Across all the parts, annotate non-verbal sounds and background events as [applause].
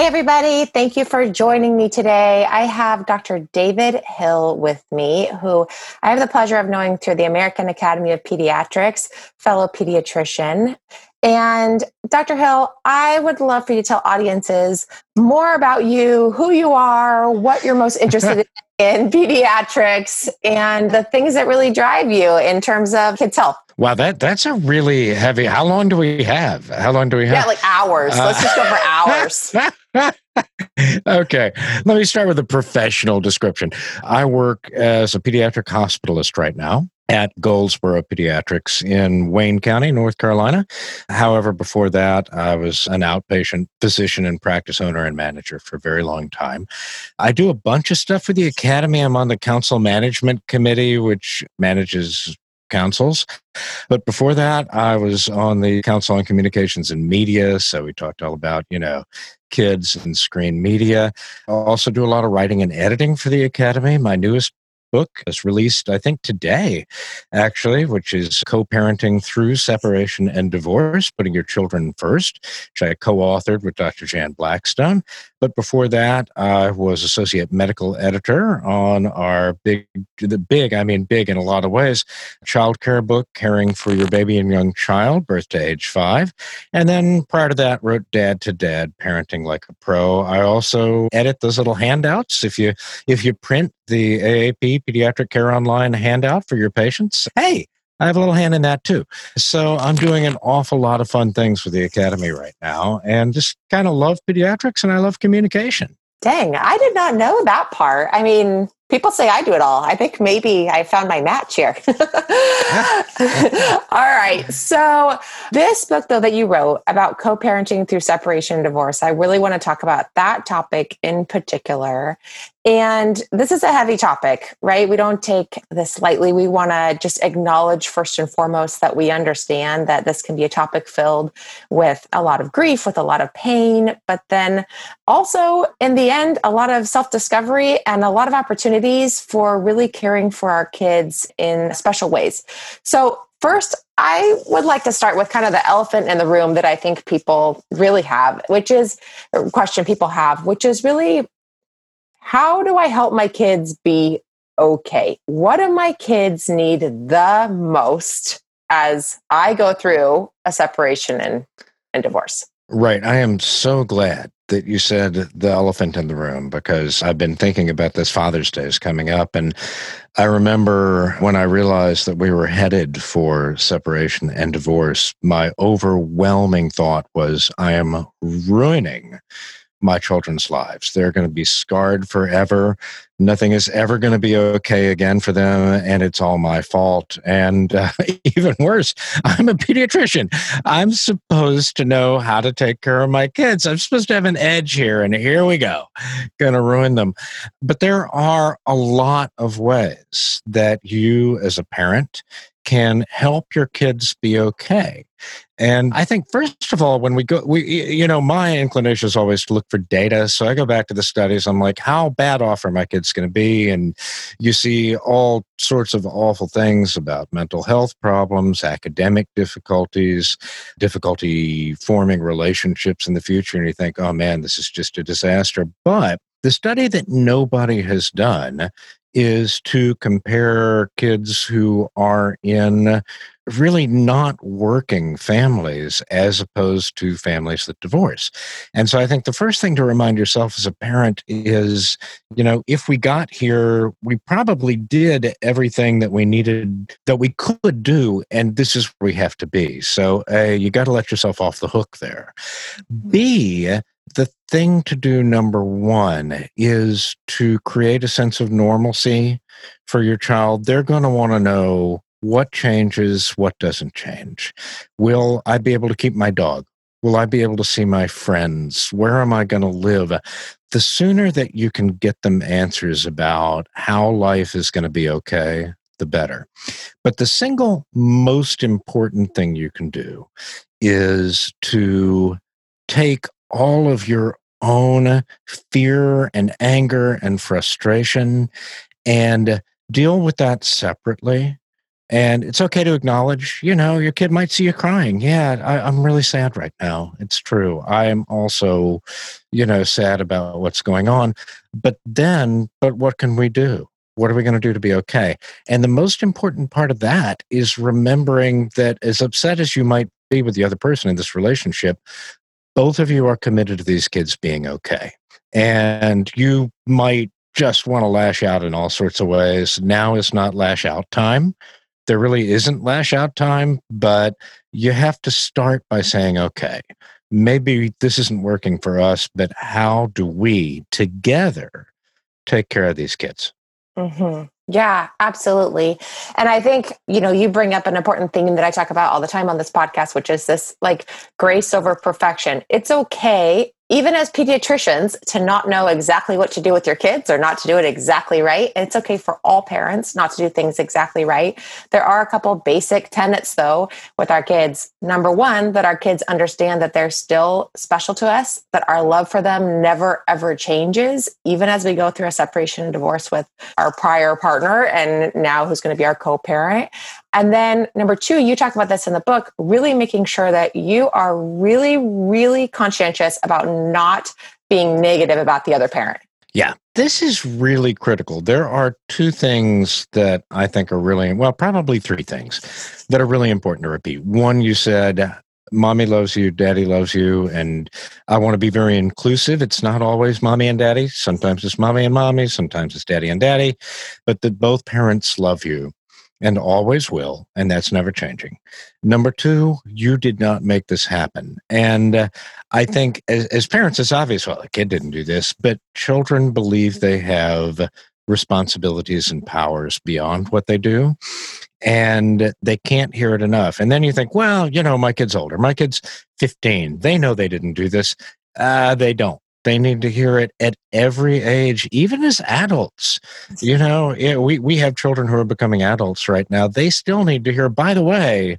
Hey, everybody. Thank you for joining me today. I have Dr. David Hill with me, who I have the pleasure of knowing through the American Academy of Pediatrics, fellow pediatrician. And Dr. Hill, I would love for you to tell audiences more about you, who you are, what you're most [laughs] interested in pediatrics, and the things that really drive you in terms of kids' health. Wow, that that's a really heavy. How long do we have? How long do we have? Yeah, like hours. Uh, Let's just go for hours. [laughs] okay, let me start with a professional description. I work as a pediatric hospitalist right now at Goldsboro Pediatrics in Wayne County, North Carolina. However, before that, I was an outpatient physician and practice owner and manager for a very long time. I do a bunch of stuff for the Academy. I'm on the Council Management Committee, which manages councils. But before that, I was on the Council on Communications and Media. So we talked all about, you know, kids and screen media. I also do a lot of writing and editing for the Academy. My newest book is released, I think, today, actually, which is co parenting through separation and divorce, putting your children first, which I co authored with Dr. Jann Blackstone. But before that, I was associate medical editor on our big, the big, I mean, big in a lot of ways, child care book, Caring for Your Baby and Young Child, Birth to Age Five. And then prior to that, wrote Dad to Dad, Parenting Like a Pro. I also edit those little handouts. If you, if you print the AAP Pediatric Care Online handout for your patients, hey, I have a little hand in that too. So I'm doing an awful lot of fun things with the Academy right now and just kind of love pediatrics and I love communication. Dang, I did not know that part. I mean, people say I do it all. I think maybe I found my match here. [laughs] all right. So, this book, though, that you wrote about co parenting through separation and divorce, I really want to talk about that topic in particular. And this is a heavy topic, right? We don't take this lightly. We want to just acknowledge, first and foremost, that we understand that this can be a topic filled with a lot of grief, with a lot of pain, but then also, in the end, a lot of self discovery and a lot of opportunities for really caring for our kids in special ways. So, First, I would like to start with kind of the elephant in the room that I think people really have, which is a question people have, which is really how do I help my kids be okay? What do my kids need the most as I go through a separation and, and divorce? Right. I am so glad that you said the elephant in the room because I've been thinking about this Father's Day is coming up. And I remember when I realized that we were headed for separation and divorce, my overwhelming thought was, I am ruining my children's lives. They're going to be scarred forever. Nothing is ever going to be okay again for them, and it's all my fault. And uh, [laughs] even worse, I'm a pediatrician. I'm supposed to know how to take care of my kids. I'm supposed to have an edge here, and here we go. Going to ruin them. But there are a lot of ways that you, as a parent, can help your kids be okay. And I think, first of all, when we go, we, you know, my inclination is always to look for data. So I go back to the studies. I'm like, how bad off are my kids going to be? And you see all sorts of awful things about mental health problems, academic difficulties, difficulty forming relationships in the future. And you think, oh man, this is just a disaster. But the study that nobody has done is to compare kids who are in really not working families as opposed to families that divorce. And so I think the first thing to remind yourself as a parent is, you know, if we got here, we probably did everything that we needed, that we could do, and this is where we have to be. So, A, you got to let yourself off the hook there. B, the thing to do, number one, is to create a sense of normalcy for your child. They're going to want to know what changes, what doesn't change. Will I be able to keep my dog? Will I be able to see my friends? Where am I going to live? The sooner that you can get them answers about how life is going to be okay, the better. But the single most important thing you can do is to take all of your own fear and anger and frustration and deal with that separately and it's okay to acknowledge, you know, your kid might see you crying. Yeah, I, am really sad right now. It's true. I am also, you know, sad about what's going on. But then, but what can we do? What are we going to do to be okay? And the most important part of that is remembering that as upset as you might be with the other person in this relationship, both of you are committed to these kids being okay. And you might just want to lash out in all sorts of ways. Now is not lash out time there really isn't lash out time, but you have to start by saying, okay, maybe this isn't working for us, but how do we together take care of these kids? Mm-hmm. Yeah, absolutely. And I think, you know, you bring up an important thing that I talk about all the time on this podcast, which is this like grace over perfection. It's okay even as pediatricians, to not know exactly what to do with your kids or not to do it exactly right. It's okay for all parents not to do things exactly right. There are a couple basic tenets, though, with our kids. Number one, that our kids understand that they're still special to us, that our love for them never, ever changes, even as we go through a separation and divorce with our prior partner and now who's going to be our co parent. And then number two, you talk about this in the book, really making sure that you are really, really conscientious about not being negative about the other parent. Yeah, this is really critical. There are two things that I think are really, well, probably three things that are really important to repeat. One, you said, mommy loves you, daddy loves you, and I want to be very inclusive. It's not always mommy and daddy. Sometimes it's mommy and mommy, sometimes it's daddy and daddy, but that both parents love you and always will, and that's never changing. Number two, you did not make this happen. And uh, I think as, as parents, it's obvious, well, the kid didn't do this, but children believe they have responsibilities and powers beyond what they do. And they can't hear it enough. And then you think, well, you know, my kid's older. My kid's 15. They know they didn't do this. Uh, they don't. They need to hear it at every age, even as adults. You know, yeah, we, we have children who are becoming adults right now. They still need to hear, by the way,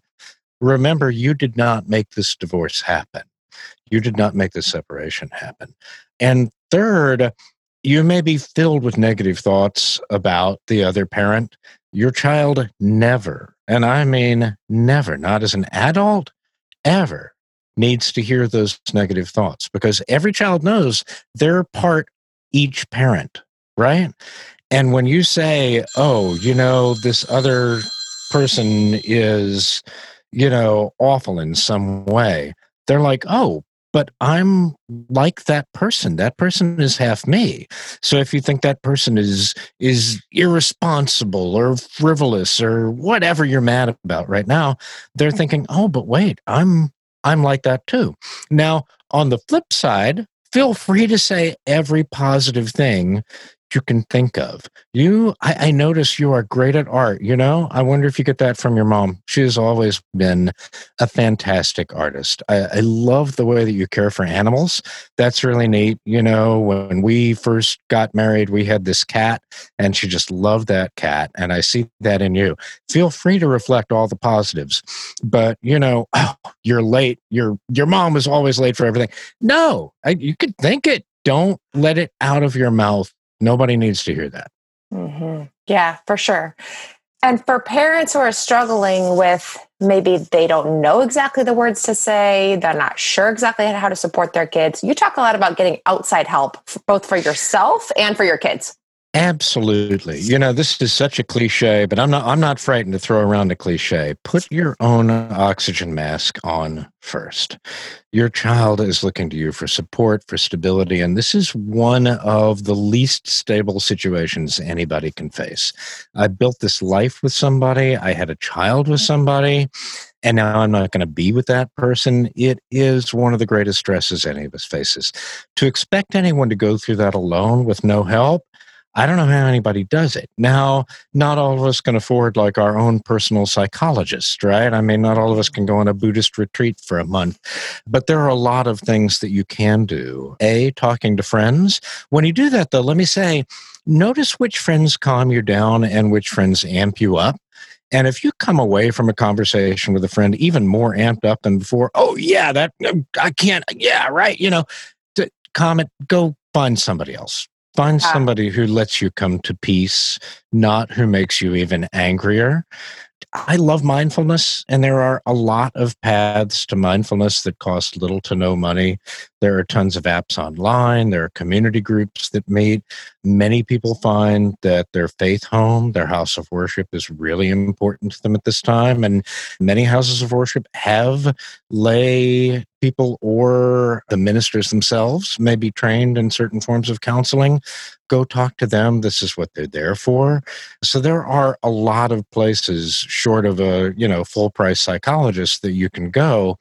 remember, you did not make this divorce happen. You did not make this separation happen. And third, you may be filled with negative thoughts about the other parent. Your child never, and I mean never, not as an adult, ever needs to hear those negative thoughts because every child knows they're part each parent, right? And when you say, oh, you know, this other person is, you know, awful in some way, they're like, oh, but I'm like that person. That person is half me. So if you think that person is is irresponsible or frivolous or whatever you're mad about right now, they're thinking, "Oh, but wait, I'm I'm like that too. Now, on the flip side, feel free to say every positive thing you can think of. You, I, I, notice you are great at art. You know, I wonder if you get that from your mom. She has always been a fantastic artist. I, I love the way that you care for animals. That's really neat. You know, when we first got married, we had this cat, and she just loved that cat. And I see that in you. Feel free to reflect all the positives. But you know, [clears throat] oh, you're late. Your your mom was always late for everything. No, I, you could think it. Don't let it out of your mouth Nobody needs to hear that. Mm-hmm. Yeah, for sure. And for parents who are struggling with maybe they don't know exactly the words to say, they're not sure exactly how to support their kids, you talk a lot about getting outside help, both for yourself and for your kids. Absolutely. You know, this is such a cliche, but I'm not I'm not frightened to throw around a cliche. Put your own oxygen mask on first. Your child is looking to you for support, for stability, and this is one of the least stable situations anybody can face. I built this life with somebody, I had a child with mm-hmm. somebody, and now I'm not going to be with that person, it is one of the greatest stresses any of us faces. To expect anyone to go through that alone with no help I don't know how anybody does it. Now, not all of us can afford like our own personal psychologist, right? I mean, not all of us can go on a Buddhist retreat for a month, but there are a lot of things that you can do. A, talking to friends. When you do that, though, let me say, notice which friends calm you down and which friends amp you up. And if you come away from a conversation with a friend even more amped up than before, oh, yeah, that, I can't, yeah, right, you know, comment, go find somebody else Find somebody who lets you come to peace, not who makes you even angrier. I love mindfulness, and there are a lot of paths to mindfulness that cost little to no money. There are tons of apps online, there are community groups that meet. Many people find that their faith home, their house of worship, is really important to them at this time. And many houses of worship have lay people or the ministers themselves may be trained in certain forms of counseling go talk to them. This is what they're there for. So there are a lot of places short of a you know full price psychologist that you can go.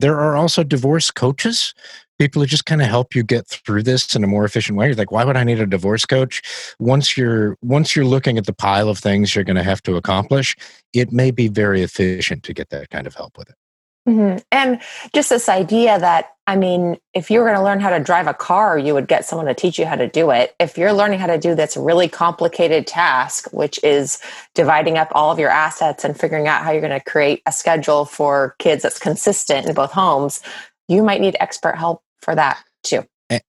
There are also divorce coaches. People who just kind of help you get through this in a more efficient way. You're like why would i need a divorce coach? Once you're once you're looking at the pile of things you're going to have to accomplish it may be very efficient to get that kind of help with it Mm-hmm. And just this idea that, I mean, if you were going to learn how to drive a car, you would get someone to teach you how to do it. If you're learning how to do this really complicated task, which is dividing up all of your assets and figuring out how you're going to create a schedule for kids that's consistent in both homes, you might need expert help for that too.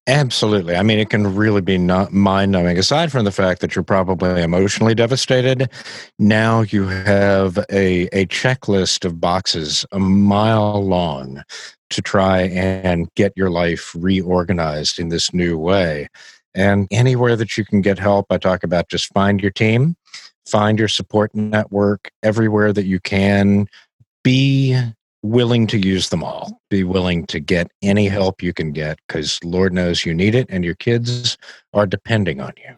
Absolutely. I mean, it can really be not mind numbing. Aside from the fact that you're probably emotionally devastated, now you have a, a checklist of boxes a mile long to try and get your life reorganized in this new way. And anywhere that you can get help, I talk about just find your team, find your support network everywhere that you can. Be willing to use them all. Be willing to get any help you can get because Lord knows you need it and your kids are depending on you.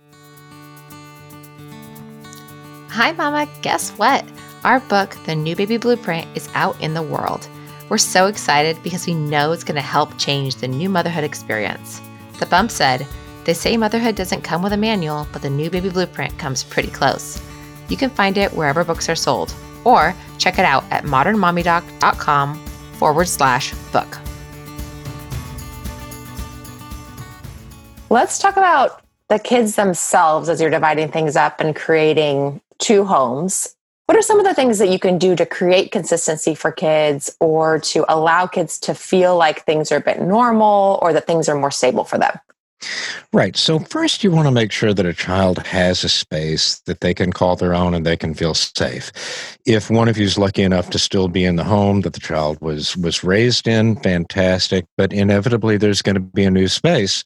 Hi, Mama. Guess what? Our book, The New Baby Blueprint, is out in the world. We're so excited because we know it's going to help change the new motherhood experience. The bump said, They say motherhood doesn't come with a manual, but the new baby blueprint comes pretty close. You can find it wherever books are sold or check it out at modernmommydoc.com forward slash book. Let's talk about the kids themselves as you're dividing things up and creating two homes. What are some of the things that you can do to create consistency for kids or to allow kids to feel like things are a bit normal or that things are more stable for them? Right. So, first, you want to make sure that a child has a space that they can call their own and they can feel safe. If one of you is lucky enough to still be in the home that the child was was raised in, fantastic. But inevitably, there's going to be a new space,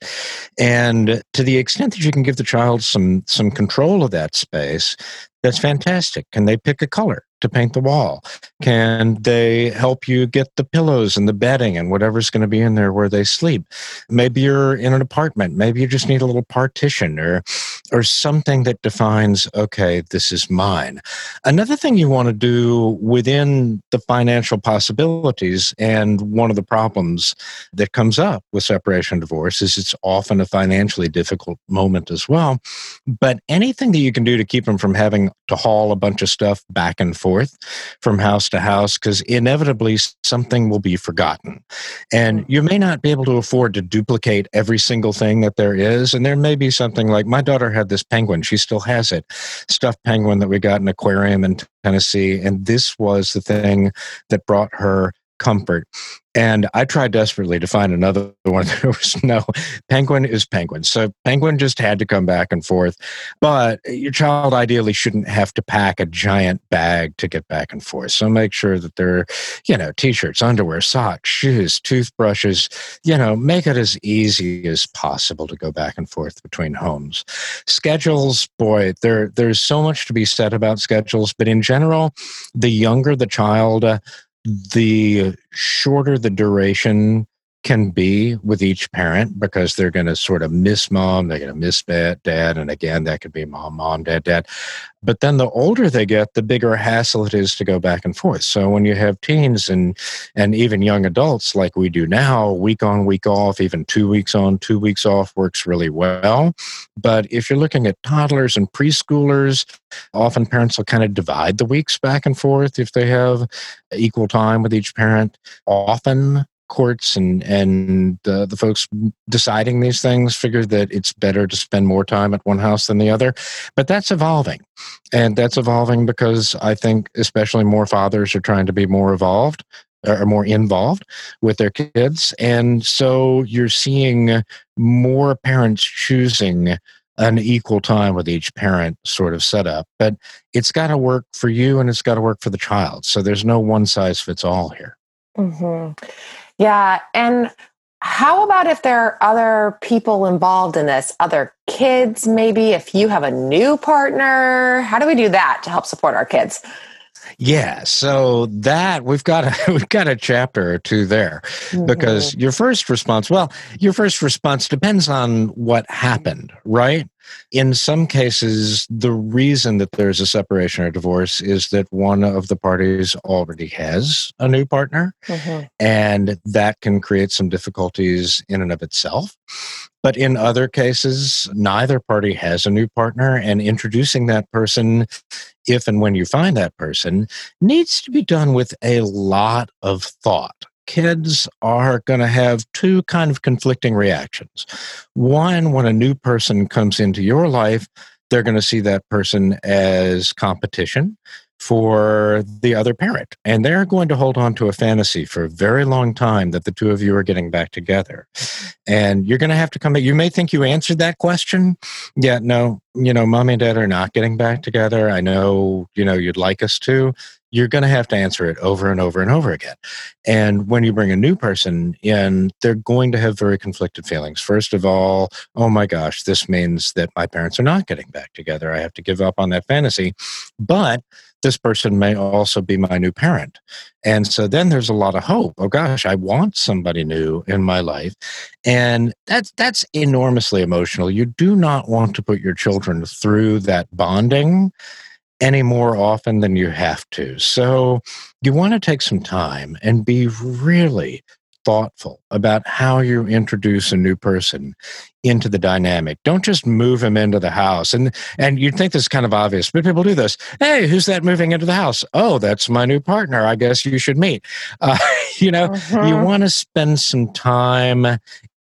and to the extent that you can give the child some some control of that space, that's fantastic. Can they pick a color? To paint the wall? Can they help you get the pillows and the bedding and whatever's going to be in there where they sleep? Maybe you're in an apartment. Maybe you just need a little partition or or something that defines, okay, this is mine. Another thing you want to do within the financial possibilities, and one of the problems that comes up with separation and divorce is it's often a financially difficult moment as well. But anything that you can do to keep them from having to haul a bunch of stuff back and forth from house to house because inevitably something will be forgotten. And mm-hmm. you may not be able to afford to duplicate every single thing that there is. And there may be something like my daughter had this penguin, she still has it, stuffed penguin that we got in an aquarium in Tennessee. And this was the thing that brought her comfort. And I tried desperately to find another [laughs] one. There was no penguin is penguin. So penguin just had to come back and forth. But your child ideally shouldn't have to pack a giant bag to get back and forth. So make sure that they're, you know, t-shirts, underwear, socks, shoes, toothbrushes, you know, make it as easy as possible to go back and forth between homes. Schedules, boy, there there's so much to be said about schedules, but in general, the younger the child, uh, the shorter the duration can be with each parent because they're going to sort of miss mom, they're going to miss dad, and again, that could be mom, mom, dad, dad. But then the older they get, the bigger hassle it is to go back and forth. So when you have teens and and even young adults like we do now, week on, week off, even two weeks on, two weeks off works really well. But if you're looking at toddlers and preschoolers, often parents will kind of divide the weeks back and forth if they have equal time with each parent. Often courts and and the folks deciding these things figure that it's better to spend more time at one house than the other. But that's evolving. And that's evolving because i think especially more fathers are trying to be more evolved or more involved with their kids. And so you're seeing more parents choosing an equal time with each parent sort of setup. But it's got to work for you and it's got to work for the child. So there's no one size fits all here. Mm-hmm. Yeah. And how about if there are other people involved in this, other kids, maybe if you have a new partner? How do we do that to help support our kids? Yeah, so that we've got a [laughs] we've got a chapter or two there mm-hmm. because your first response, well, your first response depends on what happened, right? In some cases, the reason that there's a separation or divorce is that one of the parties already has a new partner, mm-hmm. and that can create some difficulties in and of itself. But in other cases, neither party has a new partner, and introducing that person, if and when you find that person, needs to be done with a lot of thought. Kids are going to have two kind of conflicting reactions. One, when a new person comes into your life, they're going to see that person as competition for the other parent. And they're going to hold on to a fantasy for a very long time that the two of you are getting back together. And you're going to have to come back. You may think you answered that question. Yeah, no, you know, mom and dad are not getting back together. I know, you know, you'd like us to. You're going to have to answer it over and over and over again. And when you bring a new person in, they're going to have very conflicted feelings. First of all, oh my gosh, this means that my parents are not getting back together. I have to give up on that fantasy. But this person may also be my new parent. And so then there's a lot of hope. Oh gosh, I want somebody new in my life. And that's that's enormously emotional. You do not want to put your children through that bonding any more often than you have to. So you want to take some time and be really thoughtful about how you introduce a new person into the dynamic. Don't just move him into the house. And and you'd think this is kind of obvious, but people do this. Hey, who's that moving into the house? Oh, that's my new partner. I guess you should meet. [laughs] Uh, you know, uh-huh. you want to spend some time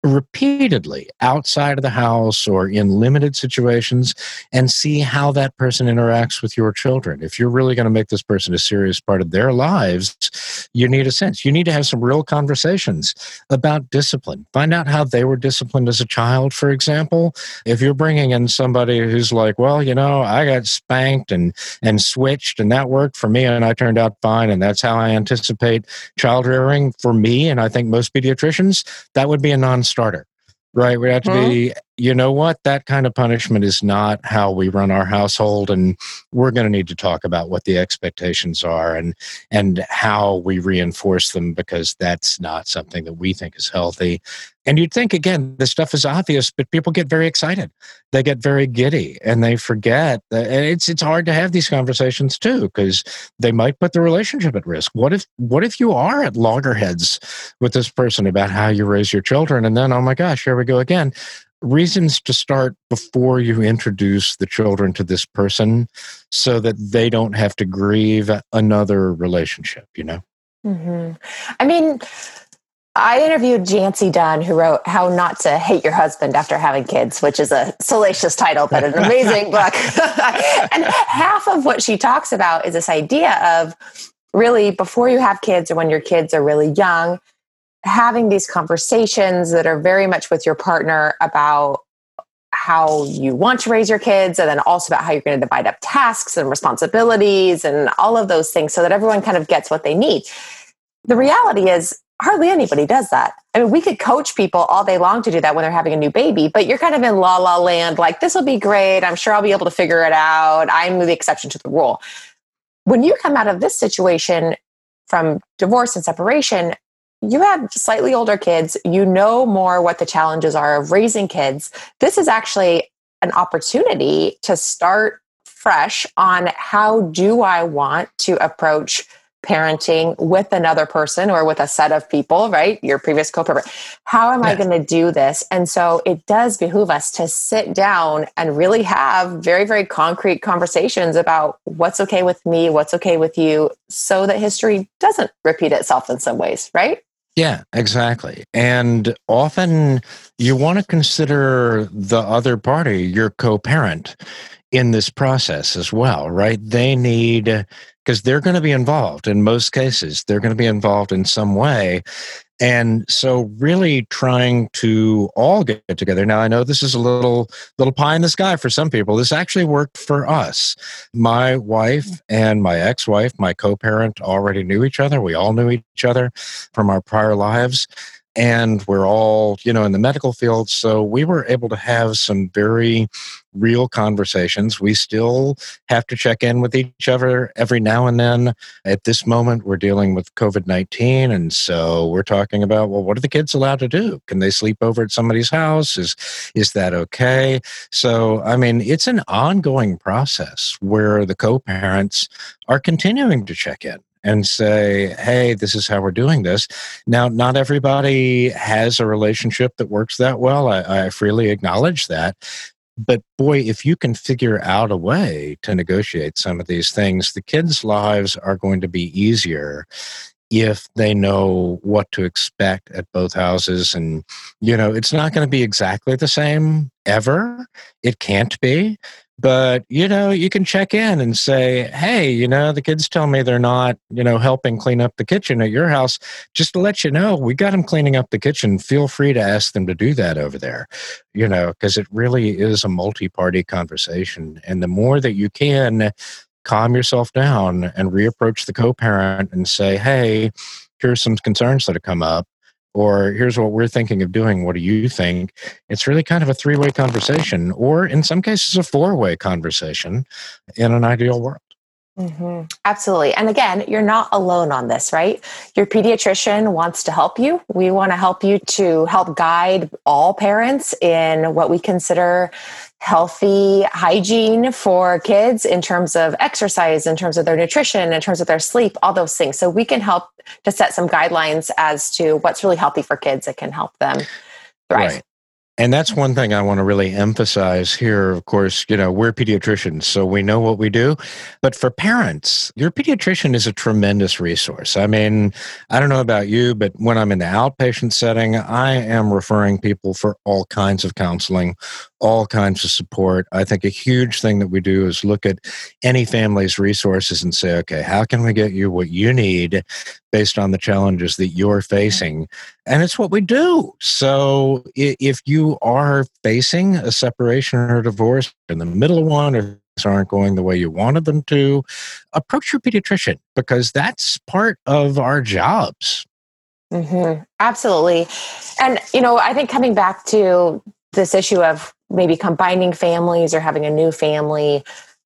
repeatedly outside of the house or in limited situations and see how that person interacts with your children. If you're really going to make this person a serious part of their lives, you need a sense. You need to have some real conversations about discipline. Find out how they were disciplined as a child, for example. If you're bringing in somebody who's like, well, you know, I got spanked and, and switched and that worked for me and I turned out fine and that's how I anticipate child rearing for me and I think most pediatricians, that would be a non starter, right? We have to mm-hmm. be, you know what? That kind of punishment is not how we run our household. And we're going to need to talk about what the expectations are and, and how we reinforce them because that's not something that we think is healthy. And you'd think, again, this stuff is obvious, but people get very excited. They get very giddy and they forget that and it's, it's hard to have these conversations too, because they might put the relationship at risk. What if, what if you are at loggerheads with this person about how you raise your children? And then, oh my gosh, here we go again reasons to start before you introduce the children to this person so that they don't have to grieve another relationship you know mm-hmm. i mean I interviewed Jancee Dunn, who wrote How Not to Hate Your Husband After Having Kids, which is a salacious title, but an amazing [laughs] book. [laughs] and half of what she talks about is this idea of really before you have kids or when your kids are really young, having these conversations that are very much with your partner about how you want to raise your kids and then also about how you're going to divide up tasks and responsibilities and all of those things so that everyone kind of gets what they need. The reality is hardly anybody does that. I mean, we could coach people all day long to do that when they're having a new baby, but you're kind of in la la land, like, this will be great. I'm sure I'll be able to figure it out. I'm the exception to the rule. When you come out of this situation from divorce and separation, you have slightly older kids, you know more what the challenges are of raising kids. This is actually an opportunity to start fresh on how do I want to approach parenting with another person or with a set of people, right? Your previous co parent. How am yes. I going to do this? And so it does behoove us to sit down and really have very, very concrete conversations about what's okay with me, what's okay with you, so that history doesn't repeat itself in some ways, right? Yeah, exactly. And often you want to consider the other party, your co parent, in this process as well, right? They need because they're going to be involved in most cases. They're going to be involved in some way. And so really trying to all get together. Now I know this is a little little pie in the sky for some people. This actually worked for us. My wife mm. and my ex-wife, my co-parent already knew each other. We all knew each other from our prior lives and we're all you know in the medical field so we were able to have some very real conversations. We still have to check in with each other every now and then. At this moment we're dealing with covid-19 and so we're talking about well what are the kids allowed to do? Can they sleep over at somebody's house? Is is that okay? So i mean it's an ongoing process where the co-parents are continuing to check in and say, hey, this is how we're doing this. Now, not everybody has a relationship that works that well. I, I freely acknowledge that. But boy, if you can figure out a way to negotiate some of these things, the kids' lives are going to be easier if they know what to expect at both houses. And, you know, it's not going to be exactly the same ever. It can't be but you know you can check in and say hey you know the kids tell me they're not you know helping clean up the kitchen at your house. Just to let you know we got them cleaning up the kitchen. Feel free to ask them to do that over there you know because it really is a multi-party conversation and the more that you can calm yourself down and reapproach the co-parent and say hey here's some concerns that have come up or here's what we're thinking of doing what do you think? It's really kind of a three-way conversation or in some cases a four-way conversation in an ideal world Mm-hmm. Absolutely. And again, you're not alone on this, right? Your pediatrician wants to help you. We want to help you to help guide all parents in what we consider healthy hygiene for kids in terms of exercise, in terms of their nutrition, in terms of their sleep, all those things. So we can help to set some guidelines as to what's really healthy for kids that can help them thrive. Right. And that's one thing I want to really emphasize here. Of course, you know, we're pediatricians, so we know what we do. But for parents, your pediatrician is a tremendous resource. I mean, I don't know about you, but when I'm in the outpatient setting, I am referring people for all kinds of counseling, all kinds of support. I think a huge thing that we do is look at any family's resources and say, okay, how can we get you what you need based on the challenges that you're facing? And it's what we do. So if you are facing a separation or a divorce in the middle of one or things aren't going the way you wanted them to, approach your pediatrician because that's part of our jobs. Mm-hmm. Absolutely. And, you know, I think coming back to this issue of maybe combining families or having a new family,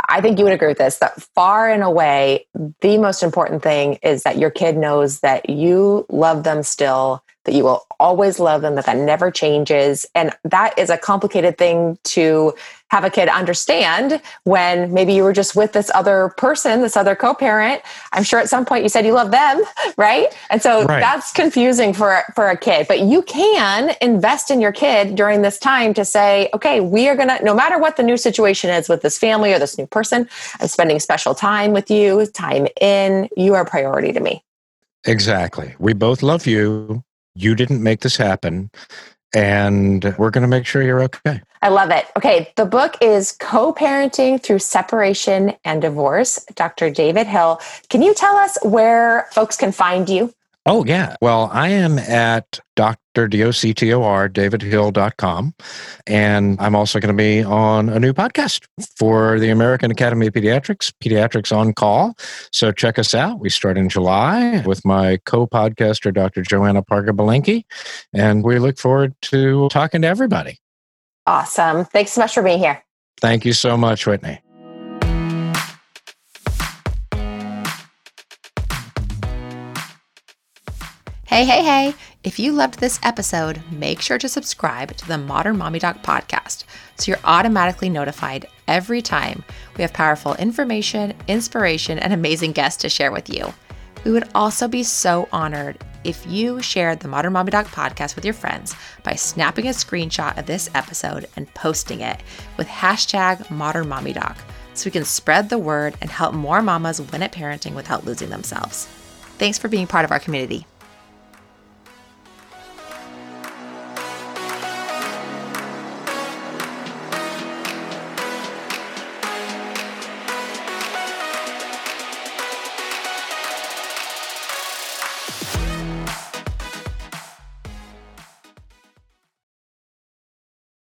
I think you would agree with this that far and away, the most important thing is that your kid knows that you love them still that you will always love them, that that never changes. And that is a complicated thing to have a kid understand when maybe you were just with this other person, this other co parent. I'm sure at some point you said you love them, [laughs] right? And so right. that's confusing for, for a kid. But you can invest in your kid during this time to say, okay, we are going to, no matter what the new situation is with this family or this new person, I'm spending special time with you, time in, you are a priority to me. Exactly. We both love you you didn't make this happen and we're going to make sure you're okay. I love it. Okay, the book is Co Parenting Through Separation and Divorce, Dr. David Hill. Can you tell us where folks can find you? Oh, yeah. Well, I am at Dr. D-O-C-T-O-R, D-O-C-T-O-R, davidhill.com. And I'm also going to be on a new podcast for the American Academy of Pediatrics, Pediatrics on Call. So check us out. We start in July with my co-podcaster, Dr. Joanna Parga And we look forward to talking to everybody. Awesome. Thanks so much for being here. Thank you so much, Whitney. Hey, hey, hey! If you loved this episode, make sure to subscribe to the Modern Mommy Doc podcast so you're automatically notified every time we have powerful information, inspiration, and amazing guests to share with you. We would also be so honored if you shared the Modern Mommy Doc podcast with your friends by snapping a screenshot of this episode and posting it with hashtag Modern Mommy Doc so we can spread the word and help more mamas win at parenting without losing themselves. Thanks for being part of our community.